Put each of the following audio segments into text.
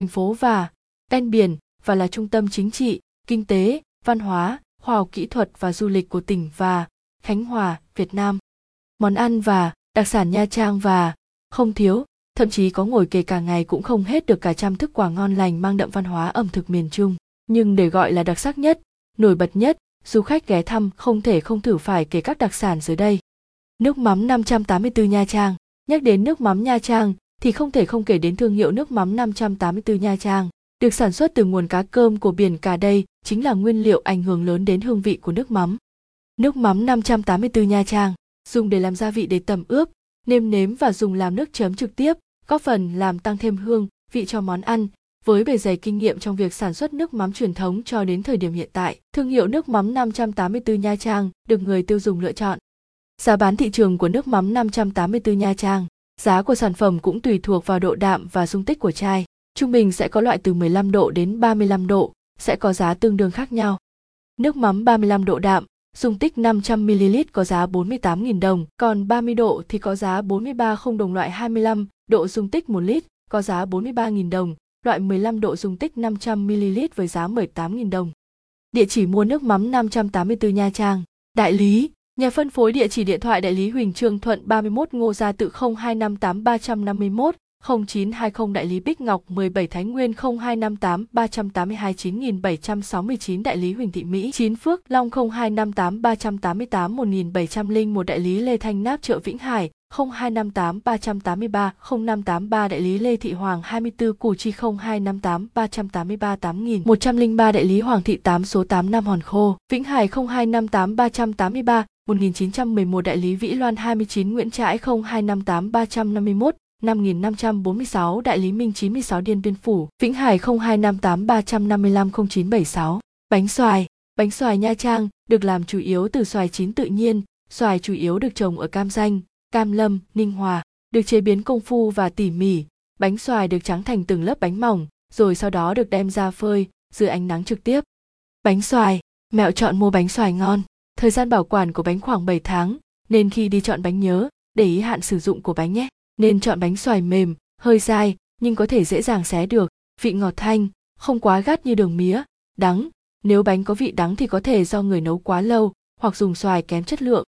thành phố và ven biển và là trung tâm chính trị, kinh tế, văn hóa, khoa học kỹ thuật và du lịch của tỉnh và Khánh Hòa, Việt Nam. Món ăn và đặc sản Nha Trang và không thiếu, thậm chí có ngồi kề cả ngày cũng không hết được cả trăm thức quà ngon lành mang đậm văn hóa ẩm thực miền Trung. Nhưng để gọi là đặc sắc nhất, nổi bật nhất, du khách ghé thăm không thể không thử phải kể các đặc sản dưới đây. Nước mắm 584 Nha Trang. Nhắc đến nước mắm Nha Trang thì không thể không kể đến thương hiệu nước mắm 584 Nha Trang. Được sản xuất từ nguồn cá cơm của biển cả đây chính là nguyên liệu ảnh hưởng lớn đến hương vị của nước mắm. Nước mắm 584 Nha Trang dùng để làm gia vị để tẩm ướp, nêm nếm và dùng làm nước chấm trực tiếp, góp phần làm tăng thêm hương, vị cho món ăn. Với bề dày kinh nghiệm trong việc sản xuất nước mắm truyền thống cho đến thời điểm hiện tại, thương hiệu nước mắm 584 Nha Trang được người tiêu dùng lựa chọn. Giá bán thị trường của nước mắm 584 Nha Trang, giá của sản phẩm cũng tùy thuộc vào độ đạm và dung tích của chai. Trung bình sẽ có loại từ 15 độ đến 35 độ, sẽ có giá tương đương khác nhau. Nước mắm 35 độ đạm, dung tích 500ml có giá 48.000 đồng, còn 30 độ thì có giá 43 không đồng loại 25 độ dung tích 1 lít, có giá 43.000 đồng, loại 15 độ dung tích 500ml với giá 18.000 đồng. Địa chỉ mua nước mắm 584 Nha Trang, đại lý, nhà phân phối địa chỉ điện thoại đại lý Huỳnh Trương Thuận 31 Ngô Gia Tự 0258 351 0920 đại lý Bích Ngọc 17 Thái Nguyên 0258 382 9769 đại lý Huỳnh Thị Mỹ 9 Phước Long 0258 388 1701 đại lý Lê Thanh Náp, chợ Vĩnh Hải 0258 383 0583 đại lý Lê Thị Hoàng 24 Củ Chi 0258 383 8103 đại lý Hoàng Thị 8 số 8 Nam Hòn Khô, Vĩnh Hải 0258 383 1911 đại lý Vĩ Loan 29 Nguyễn Trãi 0258 351 5546 Đại lý Minh 96 Điện Biên Phủ, Vĩnh Hải 0258 355 0976. Bánh xoài Bánh xoài Nha Trang được làm chủ yếu từ xoài chín tự nhiên, xoài chủ yếu được trồng ở Cam Danh, Cam Lâm, Ninh Hòa, được chế biến công phu và tỉ mỉ. Bánh xoài được trắng thành từng lớp bánh mỏng, rồi sau đó được đem ra phơi dưới ánh nắng trực tiếp. Bánh xoài, mẹo chọn mua bánh xoài ngon. Thời gian bảo quản của bánh khoảng 7 tháng, nên khi đi chọn bánh nhớ, để ý hạn sử dụng của bánh nhé nên chọn bánh xoài mềm, hơi dai, nhưng có thể dễ dàng xé được. Vị ngọt thanh, không quá gắt như đường mía, đắng. Nếu bánh có vị đắng thì có thể do người nấu quá lâu, hoặc dùng xoài kém chất lượng.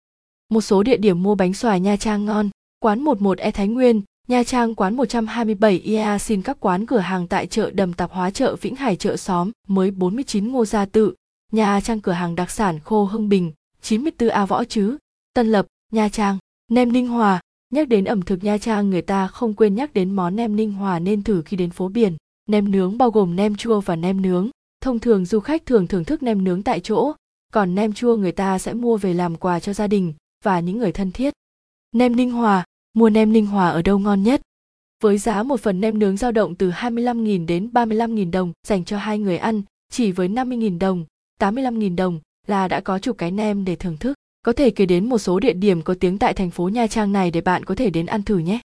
Một số địa điểm mua bánh xoài Nha Trang ngon. Quán 11 E Thái Nguyên, Nha Trang quán 127 IEA xin các quán cửa hàng tại chợ đầm tạp hóa chợ Vĩnh Hải chợ xóm mới 49 Ngô Gia Tự. Nha Trang cửa hàng đặc sản khô Hưng Bình 94 A Võ Chứ, Tân Lập, Nha Trang, Nem Ninh Hòa. Nhắc đến ẩm thực Nha Trang người ta không quên nhắc đến món nem Ninh Hòa nên thử khi đến phố biển. Nem nướng bao gồm nem chua và nem nướng. Thông thường du khách thường thưởng thức nem nướng tại chỗ, còn nem chua người ta sẽ mua về làm quà cho gia đình và những người thân thiết. Nem Ninh Hòa, mua nem Ninh Hòa ở đâu ngon nhất? Với giá một phần nem nướng dao động từ 25.000 đến 35.000 đồng dành cho hai người ăn, chỉ với 50.000 đồng, 85.000 đồng là đã có chục cái nem để thưởng thức. Có thể kể đến một số địa điểm có tiếng tại thành phố Nha Trang này để bạn có thể đến ăn thử nhé.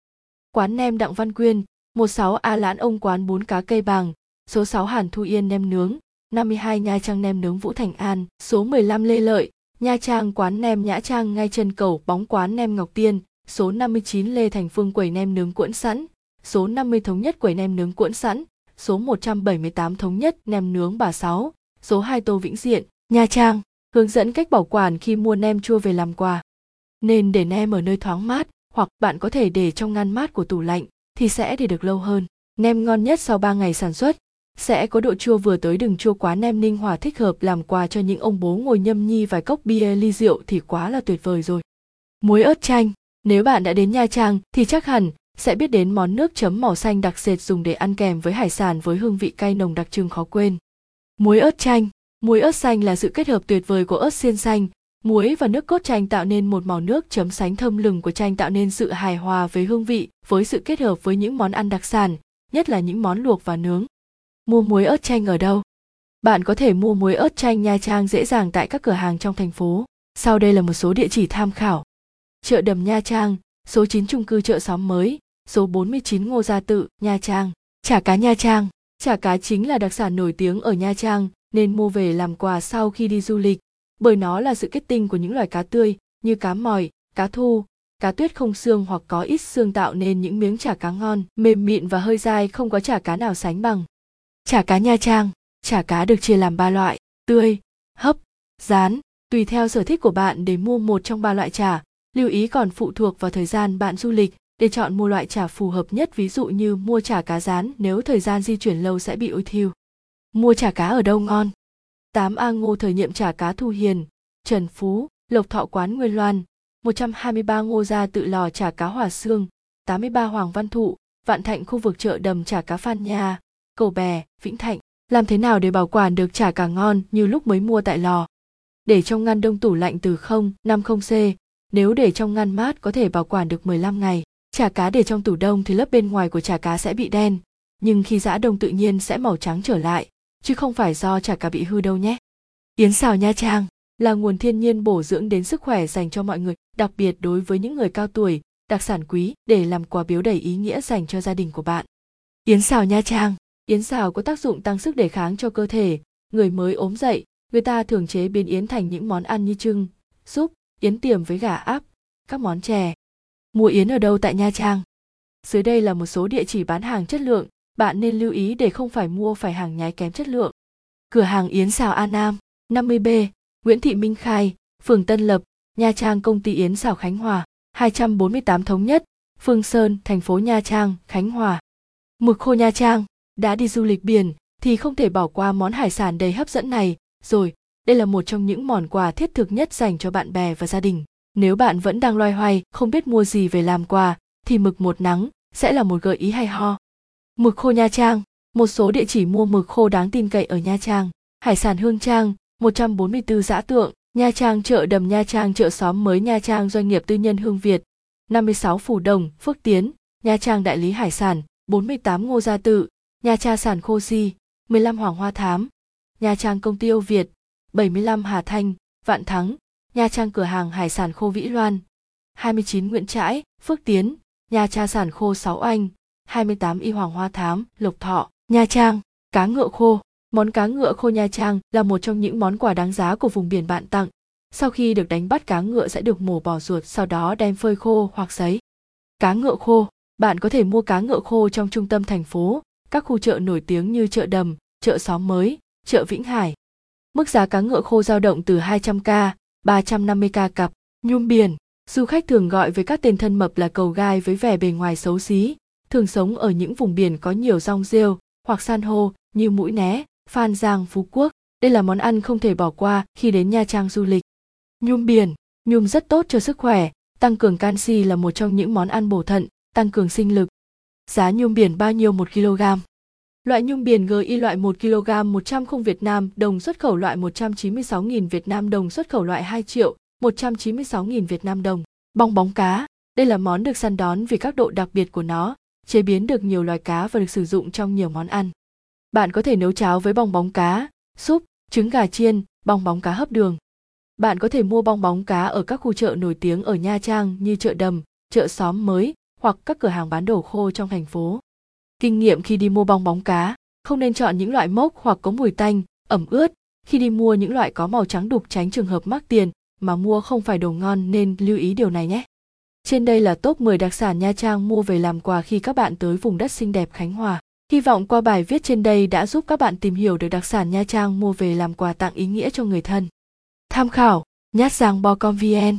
Quán nem Đặng Văn Quyên, 16 A Lãn Ông Quán bún cá cây bàng, số 6 Hàn Thu Yên nem nướng, 52 Nha Trang nem nướng Vũ Thành An, số 15 Lê Lợi, Nha Trang quán nem Nhã Trang ngay chân cầu bóng quán nem Ngọc Tiên, số 59 Lê Thành Phương quầy nem nướng cuộn sẵn, số 50 Thống nhất quầy nem nướng cuộn sẵn, số 178 Thống nhất nem nướng bà Sáu, số 2 Tô Vĩnh Diện, Nha Trang hướng dẫn cách bảo quản khi mua nem chua về làm quà. Nên để nem ở nơi thoáng mát hoặc bạn có thể để trong ngăn mát của tủ lạnh thì sẽ để được lâu hơn. Nem ngon nhất sau 3 ngày sản xuất sẽ có độ chua vừa tới đừng chua quá nem ninh hòa thích hợp làm quà cho những ông bố ngồi nhâm nhi vài cốc bia ly rượu thì quá là tuyệt vời rồi. Muối ớt chanh, nếu bạn đã đến Nha Trang thì chắc hẳn sẽ biết đến món nước chấm màu xanh đặc sệt dùng để ăn kèm với hải sản với hương vị cay nồng đặc trưng khó quên. Muối ớt chanh Muối ớt xanh là sự kết hợp tuyệt vời của ớt xiên xanh, muối và nước cốt chanh tạo nên một màu nước chấm sánh thơm lừng của chanh tạo nên sự hài hòa với hương vị với sự kết hợp với những món ăn đặc sản, nhất là những món luộc và nướng. Mua muối ớt chanh ở đâu? Bạn có thể mua muối ớt chanh Nha Trang dễ dàng tại các cửa hàng trong thành phố. Sau đây là một số địa chỉ tham khảo. Chợ Đầm Nha Trang, số 9 trung cư chợ xóm mới, số 49 Ngô Gia Tự, Nha Trang. Chả cá Nha Trang. Chả cá chính là đặc sản nổi tiếng ở Nha Trang, nên mua về làm quà sau khi đi du lịch bởi nó là sự kết tinh của những loài cá tươi như cá mòi cá thu cá tuyết không xương hoặc có ít xương tạo nên những miếng chả cá ngon, mềm mịn và hơi dai không có chả cá nào sánh bằng. Chả cá Nha Trang, chả cá được chia làm ba loại, tươi, hấp, rán, tùy theo sở thích của bạn để mua một trong ba loại chả. Lưu ý còn phụ thuộc vào thời gian bạn du lịch để chọn mua loại chả phù hợp nhất ví dụ như mua chả cá rán nếu thời gian di chuyển lâu sẽ bị ôi thiêu. Mua chả cá ở đâu ngon? Tám A Ngô thời nhiệm chả cá Thu Hiền, Trần Phú, Lộc Thọ quán Nguyên Loan, 123 Ngô gia tự lò chả cá Hòa Sương, 83 Hoàng Văn Thụ, Vạn Thạnh khu vực chợ đầm chả cá Phan Nha, Cầu Bè, Vĩnh Thạnh. Làm thế nào để bảo quản được chả cá ngon như lúc mới mua tại lò? Để trong ngăn đông tủ lạnh từ 0, 50C, nếu để trong ngăn mát có thể bảo quản được 15 ngày. Chả cá để trong tủ đông thì lớp bên ngoài của chả cá sẽ bị đen, nhưng khi giã đông tự nhiên sẽ màu trắng trở lại, chứ không phải do chả cá bị hư đâu nhé. Yến xào Nha Trang là nguồn thiên nhiên bổ dưỡng đến sức khỏe dành cho mọi người, đặc biệt đối với những người cao tuổi, đặc sản quý để làm quà biếu đầy ý nghĩa dành cho gia đình của bạn. Yến xào Nha Trang Yến xào có tác dụng tăng sức đề kháng cho cơ thể, người mới ốm dậy, người ta thường chế biến yến thành những món ăn như trưng, súp, yến tiềm với gà áp, các món chè. Mua yến ở đâu tại Nha Trang? Dưới đây là một số địa chỉ bán hàng chất lượng, bạn nên lưu ý để không phải mua phải hàng nhái kém chất lượng. Cửa hàng Yến xào An Nam, 50B, Nguyễn Thị Minh Khai, phường Tân Lập, Nha Trang công ty Yến xào Khánh Hòa, 248 Thống Nhất, Phương Sơn, thành phố Nha Trang, Khánh Hòa. Mực khô Nha Trang, đã đi du lịch biển thì không thể bỏ qua món hải sản đầy hấp dẫn này, rồi, đây là một trong những món quà thiết thực nhất dành cho bạn bè và gia đình. Nếu bạn vẫn đang loay hoay, không biết mua gì về làm quà, thì mực một nắng sẽ là một gợi ý hay ho. Mực khô Nha Trang, một số địa chỉ mua mực khô đáng tin cậy ở Nha Trang. Hải sản Hương Trang, 144 Giã Tượng, Nha Trang chợ đầm Nha Trang chợ xóm mới Nha Trang doanh nghiệp tư nhân Hương Việt, 56 Phủ Đồng, Phước Tiến, Nha Trang đại lý hải sản, 48 Ngô Gia Tự, Nha Trang sản khô si, 15 Hoàng Hoa Thám, Nha Trang công ty Âu Việt, 75 Hà Thanh, Vạn Thắng, Nha Trang cửa hàng hải sản khô Vĩ Loan, 29 Nguyễn Trãi, Phước Tiến, Nha Trang sản khô Sáu Anh, 28 Y Hoàng Hoa Thám, Lộc Thọ, Nha Trang, cá ngựa khô. Món cá ngựa khô Nha Trang là một trong những món quà đáng giá của vùng biển bạn tặng. Sau khi được đánh bắt cá ngựa sẽ được mổ bỏ ruột sau đó đem phơi khô hoặc sấy. Cá ngựa khô, bạn có thể mua cá ngựa khô trong trung tâm thành phố, các khu chợ nổi tiếng như chợ Đầm, chợ Xóm Mới, chợ Vĩnh Hải. Mức giá cá ngựa khô dao động từ 200k, 350k cặp, nhum biển. Du khách thường gọi với các tên thân mập là cầu gai với vẻ bề ngoài xấu xí, thường sống ở những vùng biển có nhiều rong rêu hoặc san hô như mũi né, phan giang, phú quốc. Đây là món ăn không thể bỏ qua khi đến Nha Trang du lịch. Nhum biển, nhum rất tốt cho sức khỏe, tăng cường canxi là một trong những món ăn bổ thận, tăng cường sinh lực. Giá nhum biển bao nhiêu một kg? Loại nhung biển GI loại 1 kg 100 không Việt Nam đồng xuất khẩu loại 196.000 Việt Nam đồng xuất khẩu loại 2 triệu 196.000 Việt Nam đồng. Bong bóng cá, đây là món được săn đón vì các độ đặc biệt của nó, chế biến được nhiều loài cá và được sử dụng trong nhiều món ăn. Bạn có thể nấu cháo với bong bóng cá, súp, trứng gà chiên, bong bóng cá hấp đường. Bạn có thể mua bong bóng cá ở các khu chợ nổi tiếng ở Nha Trang như chợ Đầm, chợ Xóm Mới hoặc các cửa hàng bán đồ khô trong thành phố. Kinh nghiệm khi đi mua bong bóng cá, không nên chọn những loại mốc hoặc có mùi tanh, ẩm ướt. Khi đi mua những loại có màu trắng đục tránh trường hợp mắc tiền mà mua không phải đồ ngon nên lưu ý điều này nhé. Trên đây là top 10 đặc sản Nha Trang mua về làm quà khi các bạn tới vùng đất xinh đẹp Khánh Hòa. Hy vọng qua bài viết trên đây đã giúp các bạn tìm hiểu được đặc sản Nha Trang mua về làm quà tặng ý nghĩa cho người thân. Tham khảo, nhát giang bo com vn